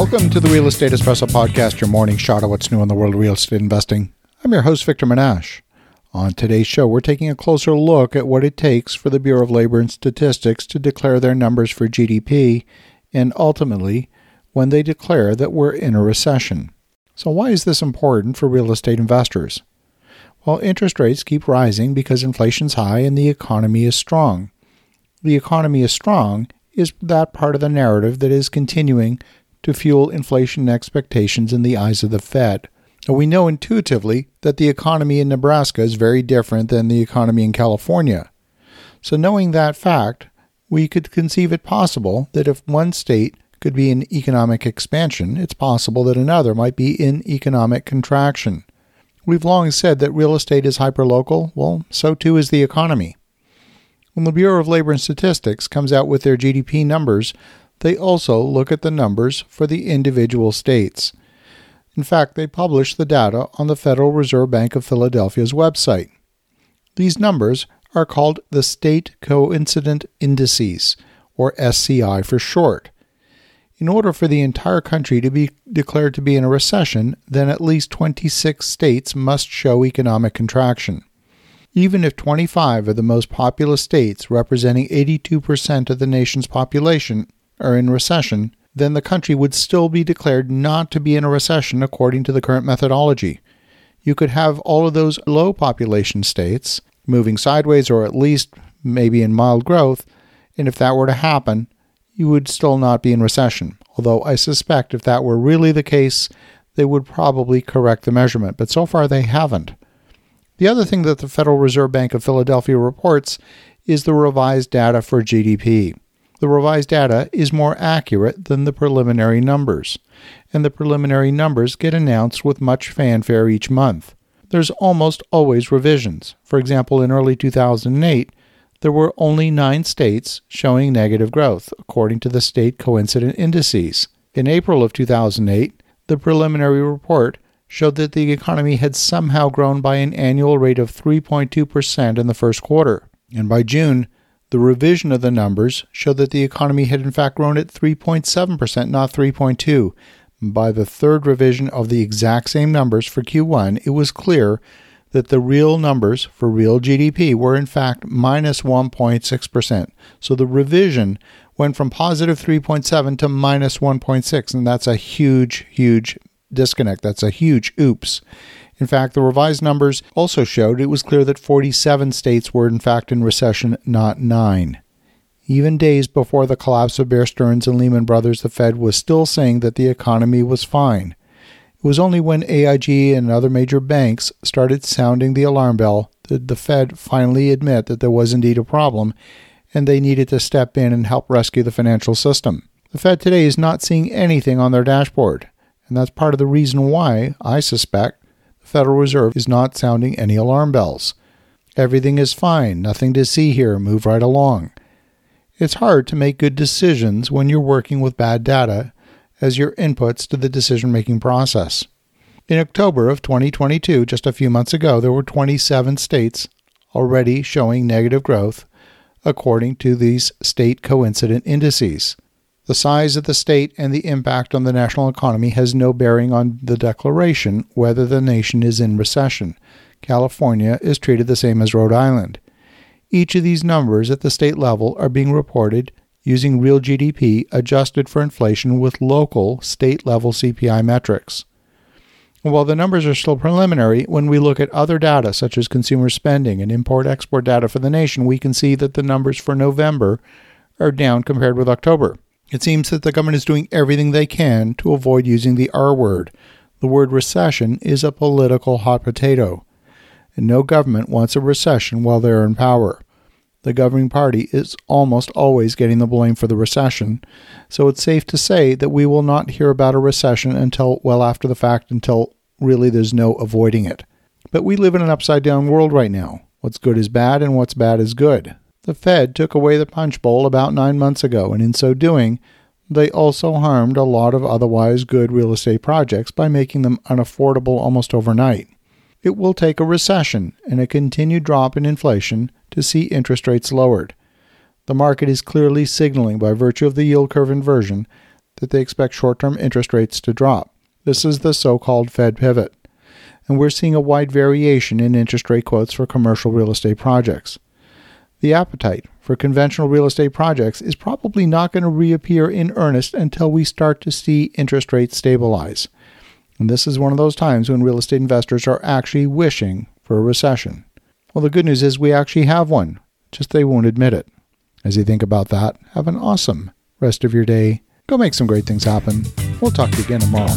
Welcome to the Real Estate Espresso Podcast, your morning shot of what's new in the world of real estate investing. I'm your host, Victor Menasce. On today's show, we're taking a closer look at what it takes for the Bureau of Labor and Statistics to declare their numbers for GDP and ultimately when they declare that we're in a recession. So, why is this important for real estate investors? Well, interest rates keep rising because inflation's high and the economy is strong. The economy is strong is that part of the narrative that is continuing to fuel inflation expectations in the eyes of the Fed. We know intuitively that the economy in Nebraska is very different than the economy in California. So, knowing that fact, we could conceive it possible that if one state could be in economic expansion, it's possible that another might be in economic contraction. We've long said that real estate is hyperlocal. Well, so too is the economy. When the Bureau of Labor and Statistics comes out with their GDP numbers, they also look at the numbers for the individual states. In fact, they publish the data on the Federal Reserve Bank of Philadelphia's website. These numbers are called the State Coincident Indices, or SCI for short. In order for the entire country to be declared to be in a recession, then at least 26 states must show economic contraction. Even if 25 of the most populous states, representing 82% of the nation's population, are in recession, then the country would still be declared not to be in a recession according to the current methodology. You could have all of those low population states moving sideways or at least maybe in mild growth, and if that were to happen, you would still not be in recession. Although I suspect if that were really the case, they would probably correct the measurement, but so far they haven't. The other thing that the Federal Reserve Bank of Philadelphia reports is the revised data for GDP. The revised data is more accurate than the preliminary numbers, and the preliminary numbers get announced with much fanfare each month. There's almost always revisions. For example, in early 2008, there were only nine states showing negative growth, according to the state coincident indices. In April of 2008, the preliminary report showed that the economy had somehow grown by an annual rate of 3.2% in the first quarter. And by June, the revision of the numbers showed that the economy had in fact grown at 3.7%, not 3.2. By the third revision of the exact same numbers for Q1, it was clear that the real numbers for real GDP were in fact minus 1.6%. So the revision went from positive 3.7 to minus 1.6, and that's a huge, huge disconnect. That's a huge oops. In fact, the revised numbers also showed it was clear that 47 states were in fact in recession, not nine. Even days before the collapse of Bear Stearns and Lehman Brothers, the Fed was still saying that the economy was fine. It was only when AIG and other major banks started sounding the alarm bell did the Fed finally admit that there was indeed a problem and they needed to step in and help rescue the financial system. The Fed today is not seeing anything on their dashboard, and that's part of the reason why, I suspect, Federal Reserve is not sounding any alarm bells. Everything is fine, nothing to see here, move right along. It's hard to make good decisions when you're working with bad data as your inputs to the decision making process. In October of 2022, just a few months ago, there were 27 states already showing negative growth according to these state coincident indices. The size of the state and the impact on the national economy has no bearing on the declaration whether the nation is in recession. California is treated the same as Rhode Island. Each of these numbers at the state level are being reported using real GDP adjusted for inflation with local state level CPI metrics. While the numbers are still preliminary, when we look at other data such as consumer spending and import export data for the nation, we can see that the numbers for November are down compared with October. It seems that the government is doing everything they can to avoid using the R word. The word recession is a political hot potato, and no government wants a recession while they're in power the governing party is almost always getting the blame for the recession, so it's safe to say that we will not hear about a recession until well after the fact, until really there's no avoiding it. But we live in an upside down world right now. What's good is bad, and what's bad is good. The Fed took away the punch bowl about nine months ago, and in so doing, they also harmed a lot of otherwise good real estate projects by making them unaffordable almost overnight. It will take a recession and a continued drop in inflation to see interest rates lowered. The market is clearly signaling, by virtue of the yield curve inversion, that they expect short term interest rates to drop. This is the so called Fed pivot. And we're seeing a wide variation in interest rate quotes for commercial real estate projects. The appetite for conventional real estate projects is probably not going to reappear in earnest until we start to see interest rates stabilize. And this is one of those times when real estate investors are actually wishing for a recession. Well, the good news is we actually have one, just they won't admit it. As you think about that, have an awesome rest of your day. Go make some great things happen. We'll talk to you again tomorrow.